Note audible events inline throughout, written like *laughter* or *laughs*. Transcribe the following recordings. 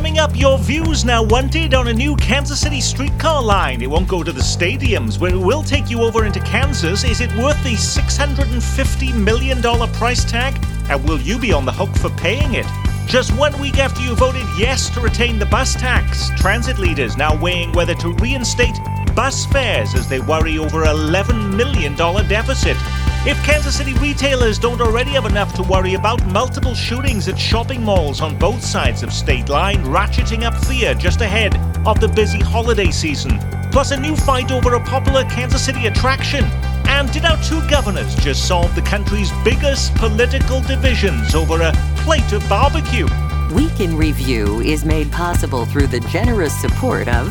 Coming up, your views now wanted on a new Kansas City streetcar line. It won't go to the stadiums, but it will take you over into Kansas. Is it worth the $650 million price tag? And will you be on the hook for paying it? Just one week after you voted yes to retain the bus tax, transit leaders now weighing whether to reinstate bus fares as they worry over $11 million deficit. If Kansas City retailers don't already have enough to worry about, multiple shootings at shopping malls on both sides of state line ratcheting up fear just ahead of the busy holiday season. Plus, a new fight over a popular Kansas City attraction. And did our two governors just solve the country's biggest political divisions over a plate of barbecue? Week in Review is made possible through the generous support of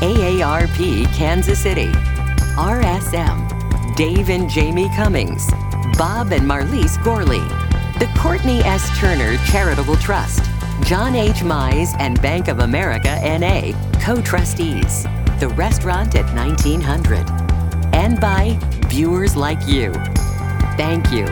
AARP Kansas City, RSM, Dave and Jamie Cummings, Bob and Marlise Gorley, the Courtney S. Turner Charitable Trust, John H. Mize and Bank of America NA, co trustees, the restaurant at 1900, and by viewers like you. Thank you.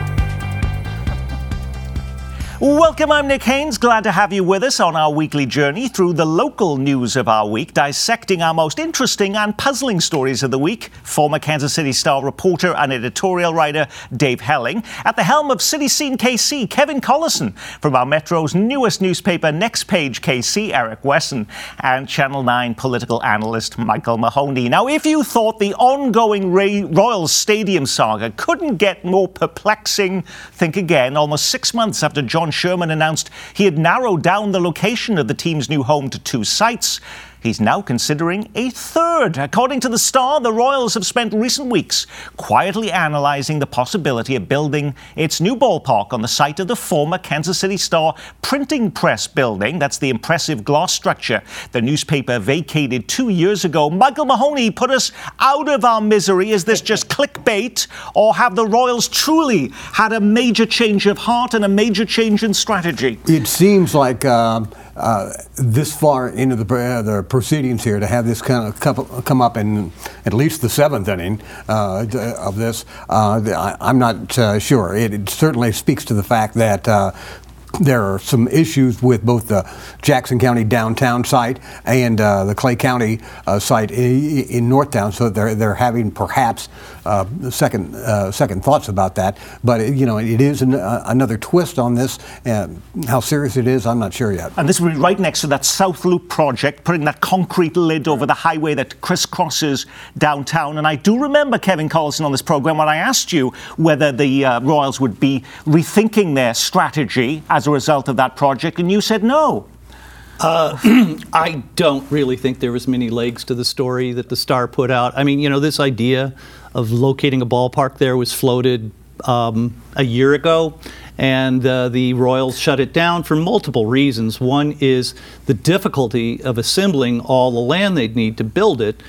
Welcome, I'm Nick Haines. Glad to have you with us on our weekly journey through the local news of our week, dissecting our most interesting and puzzling stories of the week. Former Kansas City Star reporter and editorial writer Dave Helling. At the helm of City Scene KC, Kevin Collison. From our Metro's newest newspaper, Next Page KC, Eric Wesson. And Channel 9 political analyst Michael Mahoney. Now, if you thought the ongoing Ray Royals Stadium saga couldn't get more perplexing, think again. Almost six months after John Sherman announced he had narrowed down the location of the team's new home to two sites. He's now considering a third. According to the Star, the Royals have spent recent weeks quietly analyzing the possibility of building its new ballpark on the site of the former Kansas City Star printing press building. That's the impressive glass structure the newspaper vacated two years ago. Michael Mahoney put us out of our misery. Is this just clickbait, or have the Royals truly had a major change of heart and a major change in strategy? It seems like. Um, uh, this far into the, uh, the proceedings here to have this kind of come up in at least the seventh inning uh, of this, uh, I, am not uh, sure. It, it, certainly speaks to the fact that there are some issues with both the Jackson County downtown site and uh, the Clay County uh, site in, in, Northtown, so they're they're having perhaps uh, second uh, second thoughts about that. But it, you know, it is an, uh, another twist on this. and how serious it is, I'm not sure yet. And this will be right next to that South Loop project, putting that concrete lid over the highway that crisscrosses downtown. And I do remember Kevin Collison on this program when I asked you whether the uh, Royals would be rethinking their strategy as as a result of that project, and you said no. Uh, *clears throat* I don't really think there was many legs to the story that the Star put out. I mean, you know, this idea of locating a ballpark there was floated um, a year ago, and uh, the Royals shut it down for multiple reasons. One is the difficulty of assembling all the land they'd need to build it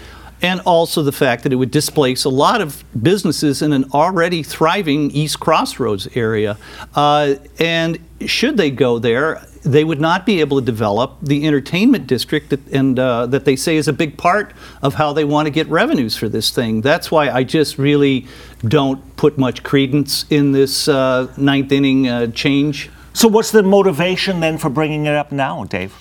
and also the fact that it would displace a lot of businesses in an already thriving East Crossroads area. Uh, and should they go there, they would not be able to develop the entertainment district that, and uh, that they say is a big part of how they want to get revenues for this thing. That's why I just really don't put much credence in this uh, ninth inning uh, change. So, what's the motivation then for bringing it up now, Dave?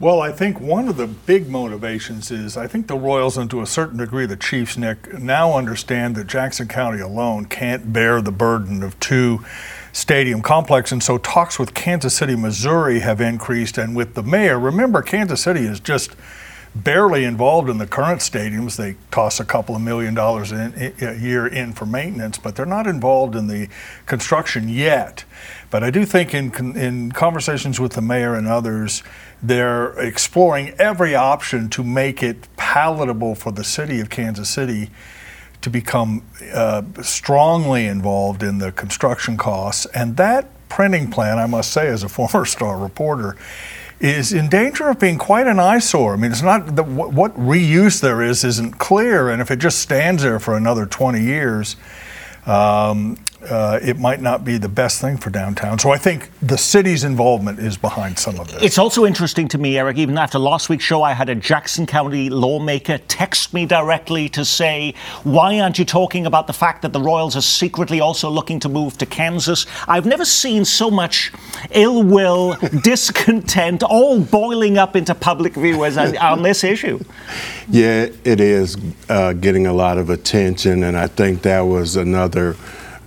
Well, I think one of the big motivations is I think the Royals, and to a certain degree the Chiefs, Nick, now understand that Jackson County alone can't bear the burden of two stadium complex. And so talks with Kansas City, Missouri have increased. And with the mayor, remember, Kansas City is just barely involved in the current stadiums. They toss a couple of million dollars in, a year in for maintenance, but they're not involved in the construction yet. But I do think in, in conversations with the mayor and others, they're exploring every option to make it palatable for the city of Kansas City to become uh, strongly involved in the construction costs. And that printing plan, I must say, as a former *laughs* Star reporter, is in danger of being quite an eyesore. I mean, it's not the, what, what reuse there is isn't clear, and if it just stands there for another 20 years, um, uh, it might not be the best thing for downtown. So I think the city's involvement is behind some of this. It's also interesting to me, Eric, even after last week's show, I had a Jackson County lawmaker text me directly to say, why aren't you talking about the fact that the Royals are secretly also looking to move to Kansas? I've never seen so much ill will, *laughs* discontent, all boiling up into public view as on this issue. Yeah, it is uh, getting a lot of attention, and I think that was another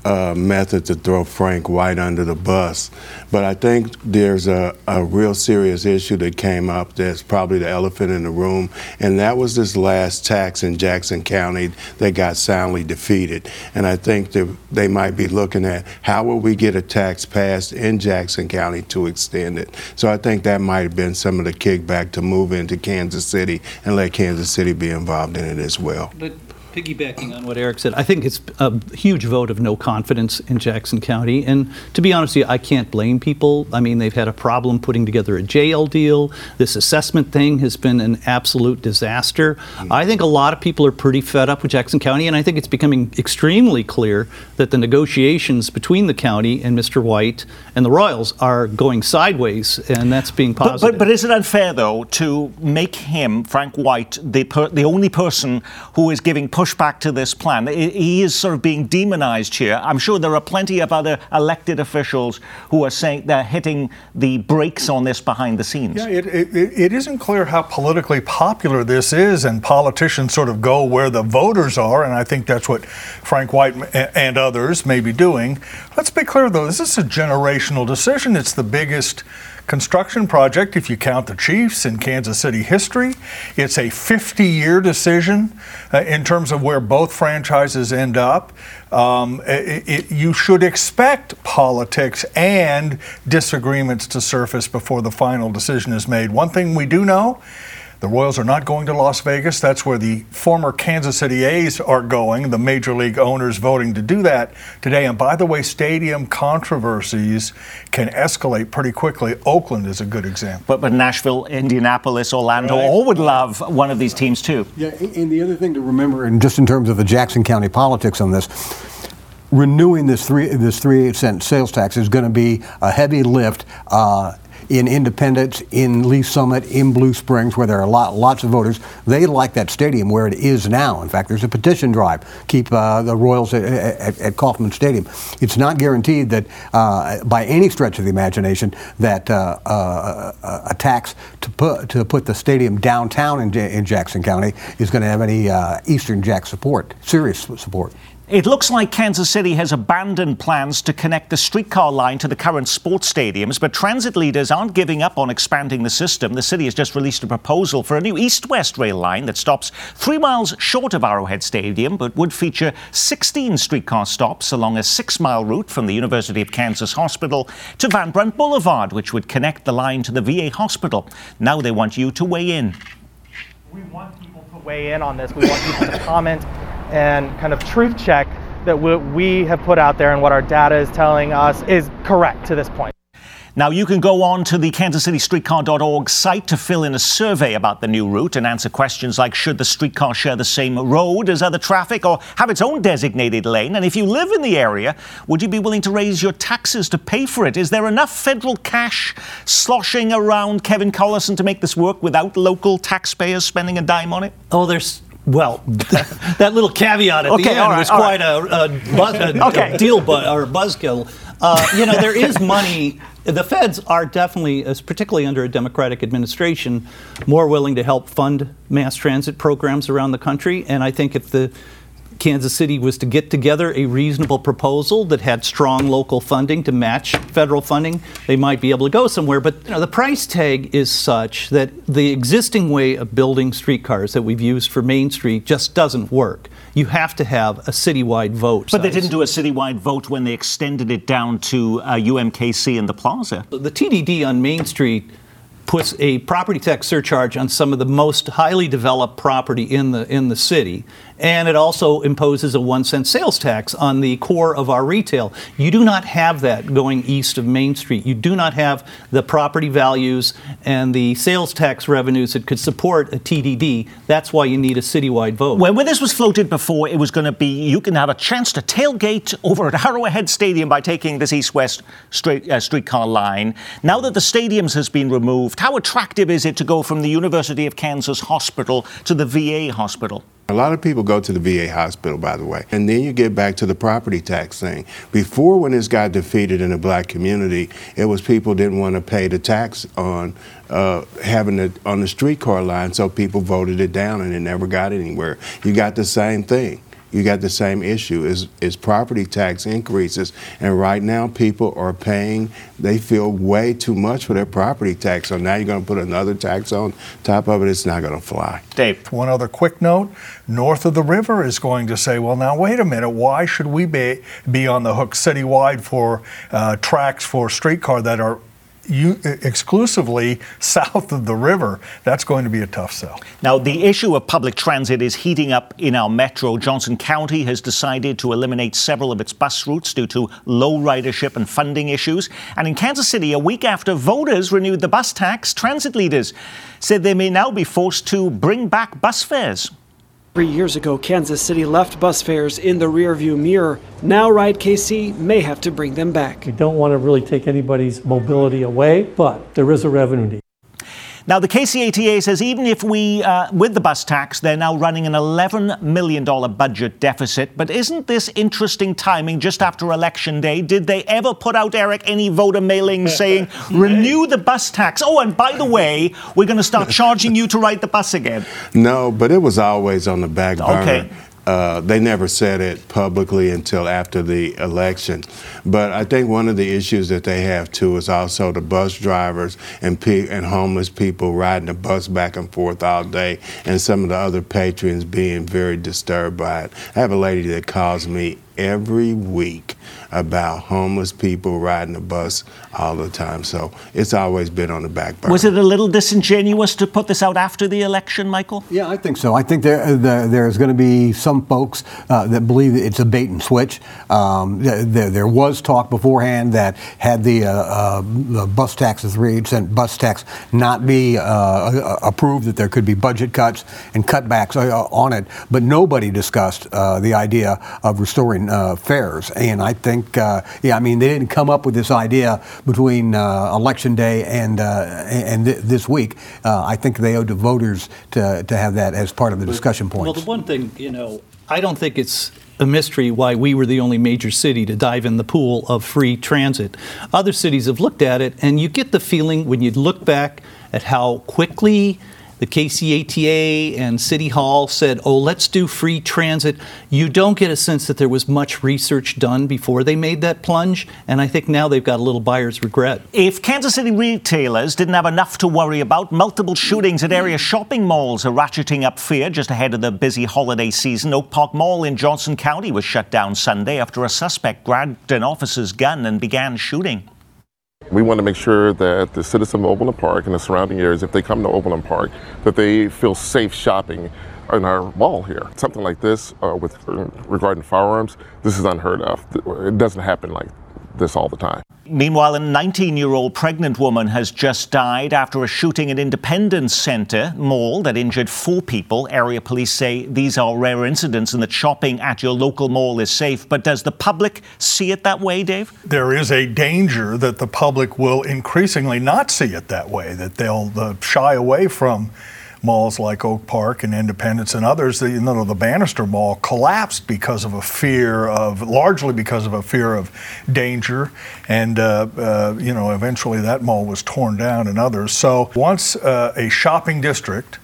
uh, method to throw Frank White under the bus. But I think there's a, a real serious issue that came up that's probably the elephant in the room, and that was this last tax in Jackson County that got soundly defeated. And I think that they might be looking at how will we get a tax passed in Jackson County to extend it. So I think that might have been some of the kickback to move into Kansas City and let Kansas City be involved in it as well. But piggybacking on what Eric said, I think it's a huge vote of no confidence in Jackson County. And to be honest with you, I can't blame people. I mean, they've had a problem putting together a jail deal. This assessment thing has been an absolute disaster. Hmm. I think a lot of people are pretty fed up with Jackson County, and I think it's becoming extremely clear that the negotiations between the county and Mr. White and the Royals are going sideways, and that's being But, positive. but, but is it unfair, though, to make him, Frank White, the, per, the only person who is giving pushback to this plan? He- is sort of being demonized here. I'm sure there are plenty of other elected officials who are saying they're hitting the brakes on this behind the scenes. Yeah, it, it, it isn't clear how politically popular this is, and politicians sort of go where the voters are, and I think that's what Frank White and others may be doing. Let's be clear, though, this is a generational decision. It's the biggest construction project, if you count the Chiefs, in Kansas City history. It's a 50 year decision uh, in terms of where both franchises end up. Um, i it, you should expect politics and disagreements to surface before the final decision is made. One thing we do know the Royals are not going to Las Vegas. That's where the former Kansas City A's are going, the major league owners voting to do that today. And by the way, stadium controversies can escalate pretty quickly. Oakland is a good example. But, but Nashville, Indianapolis, Orlando, Right. all would love one of these teams too. Yeah, and the other thing to remember, and just in terms of the Jackson County politics on this, renewing this three this three eight cent sales tax is going to be a heavy lift. Uh, in Independence, in Lee Summit, in Blue Springs, where there are lot, lots of voters, they like that stadium where it is now. In fact, there's a petition drive keep uh, the Royals at, at, at Kauffman Stadium. It's not guaranteed that, uh, by any stretch of the imagination, that uh, uh, a tax to put to put the stadium downtown in, in Jackson County is going to have any uh, Eastern Jack support, serious support. It looks like Kansas City has abandoned plans to connect the streetcar line to the current sports stadiums, but transit leaders aren't giving up on expanding the system. The city has just released a proposal for a new east west rail line that stops three miles short of Arrowhead Stadium, but would feature 16 streetcar stops along a six mile route from the University of Kansas Hospital to Van Brunt Boulevard, which would connect the line to the VA hospital. Now they want you to weigh in. we want people to weigh in on this. We want people to comment and kind of truth check that what we have put out there and what our data is telling us is correct to this point. Now, you can go on to the kansascitystreetcar.org site to fill in a survey about the new route and answer questions like should the streetcar share the same road as other traffic or have its own designated lane? And if you live in the area, would you be willing to raise your taxes to pay for it? Is there enough federal cash sloshing around Kevin Collison to make this work without local taxpayers spending a dime on it? Oh, there's well, *laughs* that little caveat at Okay, the end right, was quite a, a, buzz, a *laughs* Okay. deal bu- or buzzkill. Uh, you know, there is money. The feds are definitely, particularly under a Democratic administration, more willing to help fund mass transit programs around the country. And I think if the Kansas City was to get together a reasonable proposal that had strong local funding to match federal funding, they might be able to go somewhere. But you know, the price tag is such that the existing way of building streetcars that we've used for Main Street just doesn't work. You have to have a citywide vote. But they didn't do a citywide vote when they extended it down to uh, UMKC and the plaza. The TDD on Main Street puts a property tax surcharge on some of the most highly developed property in the in the city, And it also imposes a one cent sales tax on the core of our retail. You do not have that going east of Main Street. You do not have the property values and the sales tax revenues that could support a TDD. That's why you need a citywide vote. When, when this was floated before, it was going to be you can have a chance to tailgate over at Arrowhead Stadium by taking this east-west straight, uh, streetcar line. Now that the stadiums has been removed, how attractive is it to go from the University of Kansas Hospital to the VA hospital? A lot of people go to the VA hospital, by the way. And then you get back to the property tax thing. Before, when this got defeated in the black community, it was people didn't want to pay the tax on uh, having it on the streetcar line, so people voted it down and it never got anywhere. You got the same thing you got the same issue is is property tax increases and right now people are paying they feel way too much for their property tax so now you're going to put another tax on top of it it's not going to fly. Dave. One other quick note north of the river is going to say well now wait a minute why should we be, be on the hook citywide for uh, tracks for streetcar that are you, exclusively *laughs* south of the river, that's going to be a tough sell. Now, the issue of public transit is heating up in our metro. Johnson County has decided to eliminate several of its bus routes due to low ridership and funding issues. And in Kansas City, a week after voters renewed the bus tax, transit leaders said they may now be forced to bring back bus fares. Three years ago, Kansas City left bus fares in the rearview mirror. Now, Ride KC may have to bring them back. We don't want to really take anybody's mobility away, but there is a revenue need. Now, the KCATA says even if we, uh, with the bus tax, they're now running an $11 million budget deficit. But isn't this interesting timing just after Election Day? Did they ever put out, Eric, any voter mailing *laughs* saying, renew the bus tax? Oh, and by the way, we're going to start *laughs* charging you to ride the bus again. No, but it was always on the back burner. Okay. Uh, they never said it publicly until after the election. But I think one of the issues that they have too is also the bus drivers and pe- and homeless people riding the bus back and forth all day, and some of the other patrons being very disturbed by it. I have a lady that calls me every week about homeless people riding the bus all the time. So it's always been on the back burner. Was it a little disingenuous to put this out after the election, Michael? Yeah, I think so. I think there, there there's going to be some folks uh, that believe it's a bait and switch. Um, there, there, was talk beforehand that had the, uh, uh, the bus tax, the three cent bus tax, not be uh, approved, that there could be budget cuts and cutbacks uh, on it. But nobody discussed uh, the idea of restoring fares. And I think think, uh, yeah, I mean, they didn't come up with this idea between uh, election day and uh, and th- this week. Uh, I think they owed to voters to to have that as part of the discussion point. Well, the one thing, you know, I don't think it's a mystery why we were the only major city to dive in the pool of free transit. Other cities have looked at it, and you get the feeling when you look back at how quickly the KCATA and City Hall said, oh, let's do free transit. You don't get a sense that there was much research done before they made that plunge, and I think now they've got a little buyer's regret. If Kansas City retailers didn't have enough to worry about, multiple shootings at area shopping malls are ratcheting up fear just ahead of the busy holiday season. Oak Park Mall in Johnson County was shut down Sunday after a suspect grabbed an officer's gun and began shooting. We want to make sure that the citizens of Overland Park and the surrounding areas, if they come to Overland Park, that they feel safe shopping in our mall here. Something like this, uh, with regarding firearms, this is unheard of. It doesn't happen like this all the time. Meanwhile, a 19 year old pregnant woman has just died after a shooting at Independence Center Mall that injured four people. Area police say these are rare incidents and that shopping at your local mall is safe. But does the public see it that way, Dave? There is a danger that the public will increasingly not see it that way, that they'll uh, shy away from malls like Oak Park and Independence and others, the, you know, the Bannister Mall collapsed because of a fear of, largely because of a fear of danger, and uh, uh, you know, eventually that mall was torn down and others. So once uh, a shopping district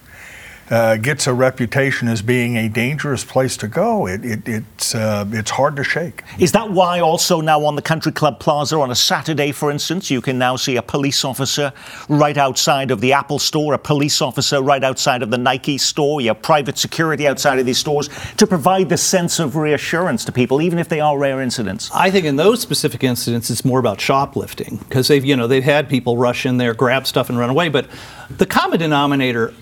uh, gets a reputation as being a dangerous place to go, it, it, it's, uh, it's hard to shake. Is that why also now on the Country Club Plaza on a Saturday, for instance, you can now see a police officer right outside of the Apple store, a police officer right outside of the Nike store, your private security outside of these stores to provide this sense of reassurance to people, even if they are rare incidents? I think in those specific incidents, it's more about shoplifting because they've, you know, they've had people rush in there, grab stuff, and run away. But the common denominator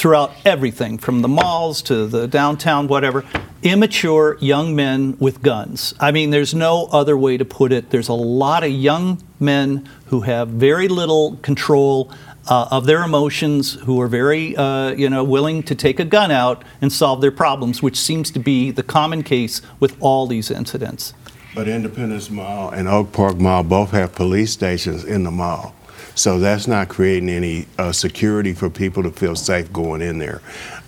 throughout everything from the malls to the downtown, whatever. Immature young men with guns. I mean, there's no other way to put it. There's a lot of young men who have very little control uh, of their emotions, who are very, uh, you know, willing to take a gun out and solve their problems, which seems to be the common case with all these incidents. But Independence Mall and Oak Park Mall both have police stations in the mall. So that's not creating any uh, security for people to feel safe going in there.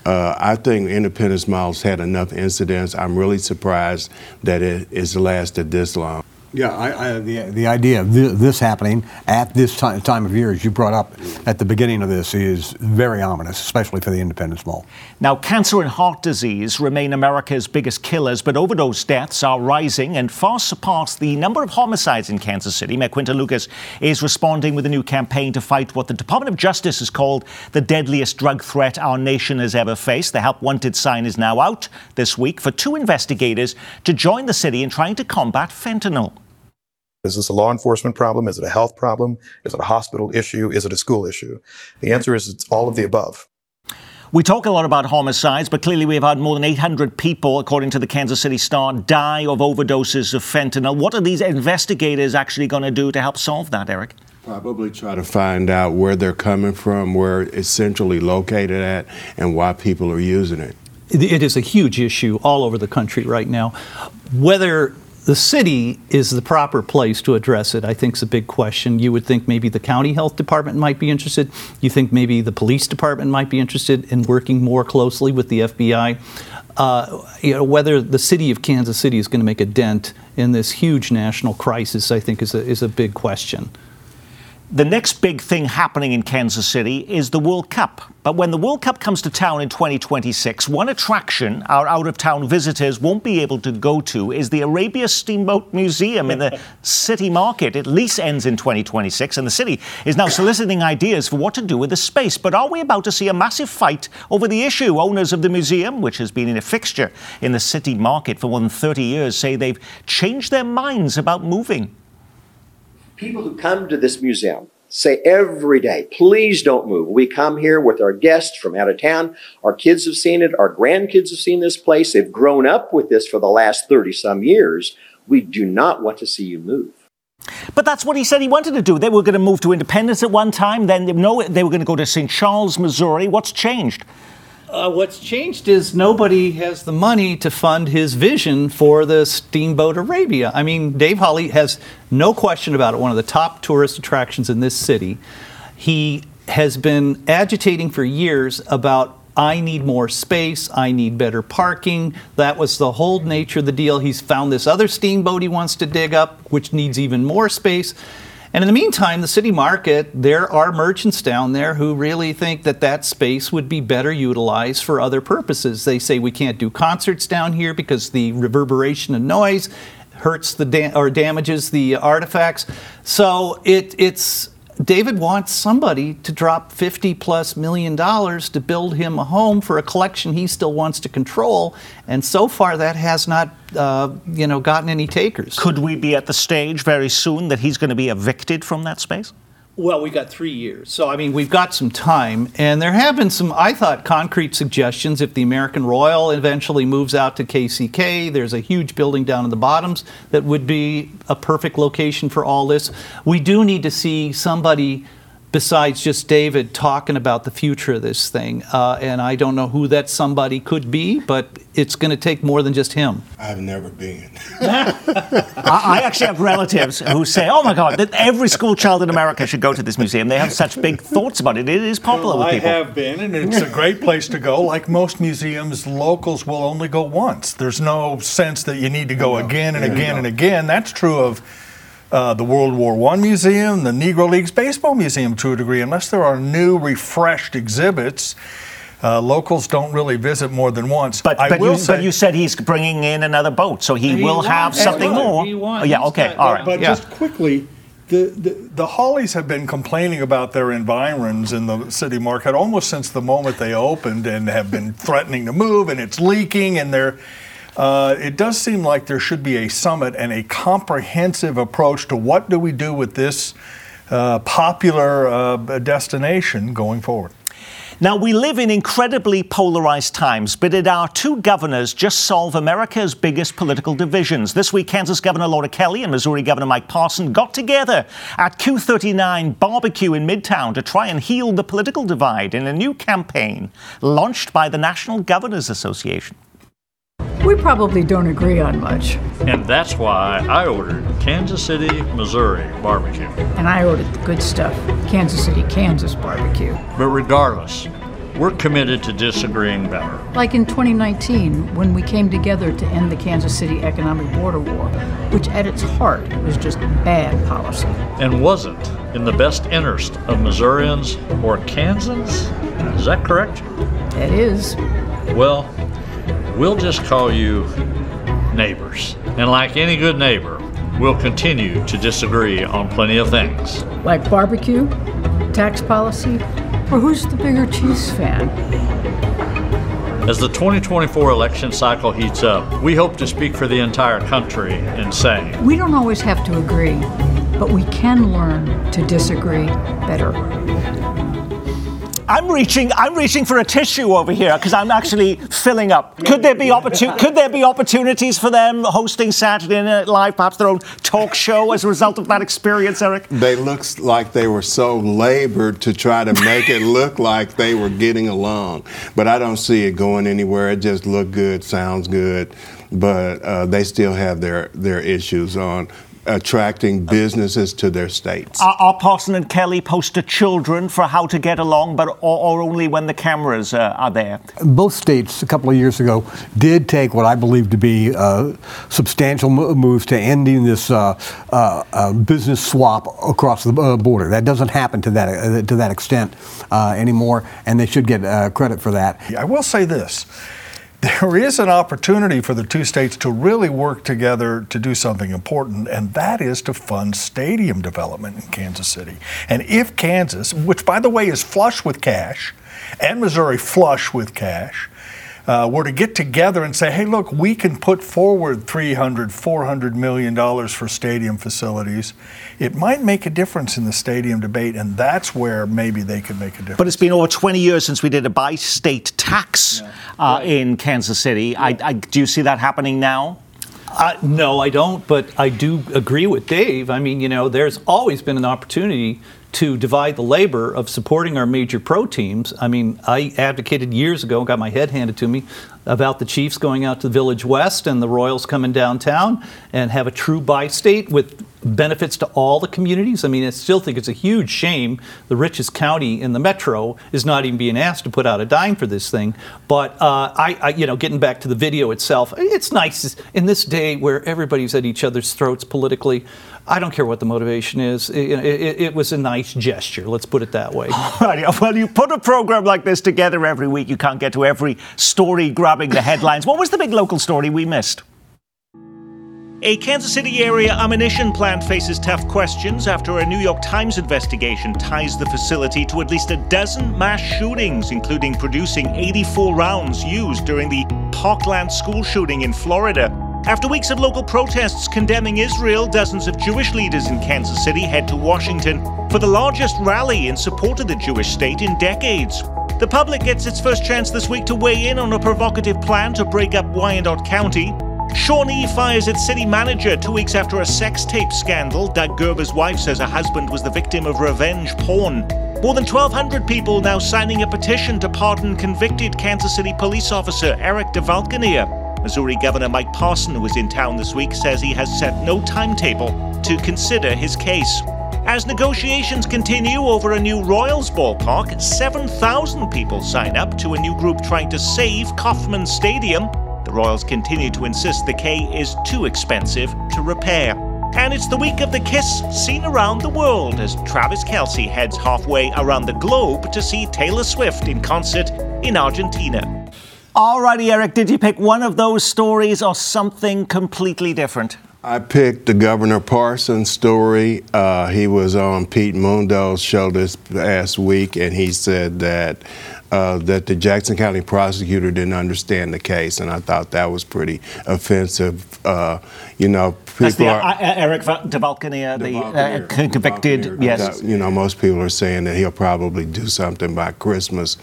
Uh, I think Independence Mall's had enough incidents. I'm really surprised that it has lasted this long. Yeah, I, I, the, the idea of this, happening at this time, time of year, as you brought up at the beginning of this, is very ominous, especially for the Independence Mall. Now, cancer and heart disease remain America's biggest killers, but overdose deaths are rising and far surpass the number of homicides in Kansas City. Mayor Quinton Lucas is responding with a new campaign to fight what the Department of Justice has called the deadliest drug threat our nation has ever faced. The Help Wanted sign is now out this week for two investigators to join the city in trying to combat fentanyl. Is this a law enforcement problem? Is it a health problem? Is it a hospital issue? Is it a school issue? The answer is it's all of the above. We talk a lot about homicides, but clearly we've had more than 800 people, according to the Kansas City Star, die of overdoses of fentanyl. What are these investigators actually going to do to help solve that, Eric? Probably try to find out where they're coming from, where it's centrally located at, and why people are using it. It is a huge issue all over the country right now. Whether the city is the proper place to address it, I think is a big question. You would think maybe the county health department might be interested. You think maybe the police department might be interested in working more closely with the FBI. Uh, you know, whether the city of Kansas City is going to make a dent in this huge national crisis, I think, is a, is a big question. The next big thing happening in Kansas City is the World Cup. But when the World Cup comes to town in 2026, one attraction our out of town visitors won't be able to go to is the Arabia Steamboat Museum in the *laughs* city market. It lease ends in 2026, and the city is now soliciting ideas for what to do with the space. But are we about to see a massive fight over the issue? Owners of the museum, which has been in a fixture in the city market for more than 30 years, say they've changed their minds about moving people who come to this museum say every day, please don't move. We come here with our guests from out of town. Our kids have seen it. Our grandkids have seen this place. They've grown up with this for the last 30 some years. We do not want to see you move. But that's what he said he wanted to do. They were going to move to Independence at one time. Then no, they were going to go to St. Charles, Missouri. What's changed? Uh, what's changed is nobody has the money to fund his vision for the Steamboat Arabia. I mean, Dave Hawley has no question about it, one of the top tourist attractions in this city. He has been agitating for years about I need more space, I need better parking. That was the whole nature of the deal. He's found this other steamboat he wants to dig up, which needs even more space. And in the meantime, the city market, there are merchants down there who really think that that space would be better utilized for other purposes. They say we can't do concerts down here because the reverberation and noise hurts the da- or damages the artifacts. So it, it's David wants somebody to drop 50 plus million dollars to build him a home for a collection he still wants to control. And so far, that has not, uh, you know, gotten any takers. Could we be at the stage very soon that he's going to be evicted from that space? Well, we got three years. So, I mean, we've got some time. And there have been some, I thought, concrete suggestions. If the American Royal eventually moves out to KCK, there's a huge building down in the bottoms that would be a perfect location for all this. We do need to see somebody besides just David talking about the future of this thing. Uh, and I don't know who that somebody could be, but it's going to take more than just him. I've never been. *laughs* *laughs* I, actually have relatives who say, "Oh my God, every school child in America should go to this museum." They have such big thoughts about it. It is popular well, with people. I have been, and it's a great place to go. Like most museums, locals will only go once. There's no sense that you need to go again and again and again. That's true of uh, the World War I Museum, the Negro Leagues Baseball Museum to a degree, unless there are new, refreshed exhibits. Uh, locals don't really visit more than once. But, but, you, say, but you, said he's bringing in another boat, so he, he will have something more. Oh, yeah, okay, got, all right. But yeah. just quickly, the, the, the Hawleys have been complaining about their environs in the city market almost since the moment they opened and have been *laughs* threatening to move, and it's leaking, and they're uh, it does seem like there should be a summit and a comprehensive approach to what do we do with this uh, popular uh, destination going forward. Now, we live in incredibly polarized times, but did our two governors just solve America's biggest political divisions? This week, Kansas Governor Laura Kelly and Missouri Governor Mike Parson got together at Q39 Barbecue in Midtown to try and heal the political divide in a new campaign launched by the National Governors Association. We probably don't agree on much. And that's why I ordered Kansas City, Missouri barbecue. And I ordered the good stuff Kansas City, Kansas barbecue. But regardless, we're committed to disagreeing better. Like in 2019, when we came together to end the Kansas City economic border war, which at its heart was just bad policy. And wasn't in the best interest of Missourians or Kansans? Is that correct? It is. Well, we'll just call you neighbors. And like any good neighbor, we'll continue to disagree on plenty of things. Like barbecue, tax policy, or who's the bigger Chiefs fan? As the 2024 election cycle heats up, we hope to speak for the entire country in saying We don't always have to agree, but we can learn to disagree better. I'm reaching. I'm reaching for a tissue over here because I'm actually filling up. Could there be opportun- Could there be opportunities for them hosting Saturday Night Live, perhaps their own talk show as a result of that experience, Eric? They looked like they were so labored to try to make it look like they were getting along, but I don't see it going anywhere. It just looked good, sounds good, but uh, they still have their their issues on attracting businesses to their states. Are, are Parson and Kelly poster children for how to get along, but or, or only when the cameras uh, are there? Both states, a couple of years ago, did take what I believe to be uh, substantial moves to ending this uh, uh, uh, business swap across the uh, border. That doesn't happen to that to that extent anymore, and they should get credit for that. I will say this there is an opportunity for the two states to really work together to do something important, and that is to fund stadium development in Kansas City. And if Kansas, which by the way is flush with cash, and Missouri flush with cash, uh, were to get together and say, hey, look, we can put forward 300, 400 million dollars for stadium facilities, it might make a difference in the stadium debate, and that's where maybe they could make a difference. But it's been over 20 years since we did a bi-state tax yeah. uh, right. in Kansas City. Yeah. I, I, do you see that happening now? Uh, no, I don't, but I do agree with Dave. I mean, you know, there's always been an opportunity to divide the labor of supporting our major pro teams. I mean, I advocated years ago, got my head handed to me, about the Chiefs going out to the Village West and the Royals coming downtown and have a true bi state with benefits to all the communities. I mean, I still think it's a huge shame the richest county in the metro is not even being asked to put out a dime for this thing. But uh, I, I, you know, getting back to the video itself, it's nice in this day where everybody's at each other's throats politically. I don't care what the motivation is. It, it, it, was a nice gesture. Let's put it that way. *laughs* Well, you put a program like this together every week. You can't get to every story grabbing the headlines. What was the big local story we missed? A Kansas City area ammunition plant faces tough questions after a New York Times investigation ties the facility to at least a dozen mass shootings, including producing 84 rounds used during the Parkland school shooting in Florida. After weeks of local protests condemning Israel, dozens of Jewish leaders in Kansas City head to Washington for the largest rally in support of the Jewish state in decades. The public gets its first chance this week to weigh in on a provocative plan to break up Wyandotte County. Shawnee fires its city manager two weeks after a sex tape scandal. Doug Gerber's wife says her husband was the victim of revenge porn. More than 1,200 people now signing a petition to pardon convicted Kansas City police officer Eric DeValkenaere. Missouri Governor Mike Parson, who was in town this week, says he has set no timetable to consider his case. As negotiations continue over a new Royals ballpark, 7,000 people sign up to a new group trying to save Kauffman Stadium. The Royals continue to insist the K is too expensive to repair. And it's the week of the Kiss seen around the world as Travis Kelce heads halfway around the globe to see Taylor Swift in concert in Argentina. Alrighty, Eric, did you pick one of those stories or something completely different? I picked the Governor Parsons story. Uh, he was on Pete Mundo's show this past week, and he said that uh, that the Jackson County prosecutor didn't understand the case, and I thought that was pretty offensive. Uh, you know, That's the, are. uh, Eric Va- DeValkenaere, the uh, con- convicted, yes. You know, most people are saying that he'll probably do something by Christmas.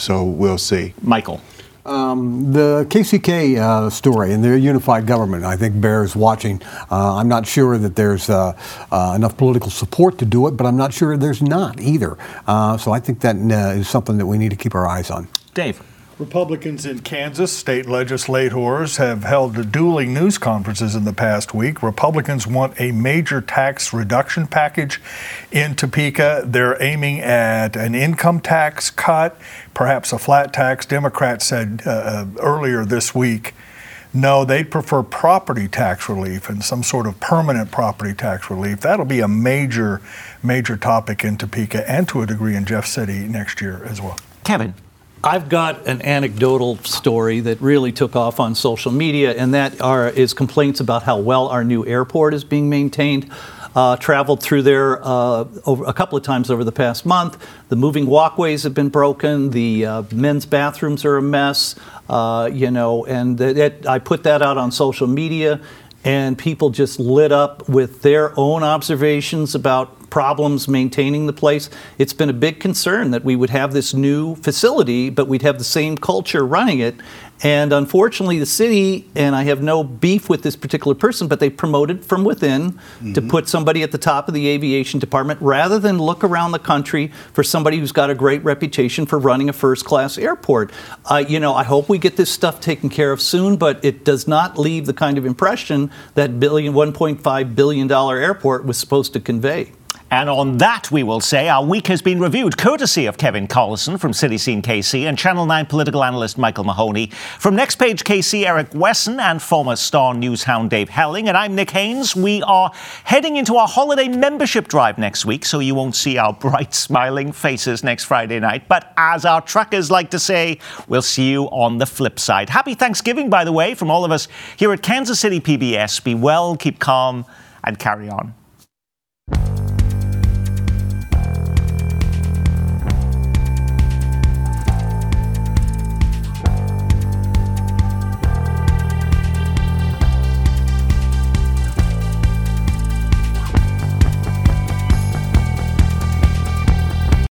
So we'll see. Michael. Um, the KCK uh, story and their unified government, I think, bears watching. Uh, I'm not sure that there's uh, uh, enough political support to do it, but I'm not sure there's not either. Uh, so I think that uh, is something that we need to keep our eyes on. Dave. Republicans in Kansas, state legislators, have held dueling news conferences in the past week. Republicans want a major tax reduction package in Topeka. They're aiming at an income tax cut, perhaps a flat tax. Democrats said uh, uh, earlier this week no, they'd prefer property tax relief and some sort of permanent property tax relief. That'll be a major, major topic in Topeka and to a degree in Jeff City next year as well. Kevin. I've got an anecdotal story that really took off on social media, and that are, is complaints about how well our new airport is being maintained. Uh, traveled through there uh, over a couple of times over the past month. The moving walkways have been broken. The uh, men's bathrooms are a mess. Uh, you know, and I put that out on social media, and people just lit up with their own observations about problems maintaining the place. It's been a big concern that we would have this new facility, but we'd have the same culture running it. And unfortunately, the city, and I have no beef with this particular person, but they promoted from within to put somebody at the top of the aviation department rather than look around the country for somebody who's got a great reputation for running a first class airport. Uh, you know, I hope we get this stuff taken care of soon, but it does not leave the kind of impression that billion, $1.5 billion airport was supposed to convey. And on that, we will say our week has been reviewed courtesy of Kevin Collison from City Scene KC and Channel 9 political analyst Michael Mahoney. From Next Page KC, Eric Wesson and former Star News hound Dave Helling. And I'm Nick Haines. We are heading into our holiday membership drive next week, so you won't see our bright, smiling faces next Friday night. But as our truckers like to say, we'll see you on the flip side. Happy Thanksgiving, by the way, from all of us here at Kansas City PBS. Be well, keep calm, and carry on.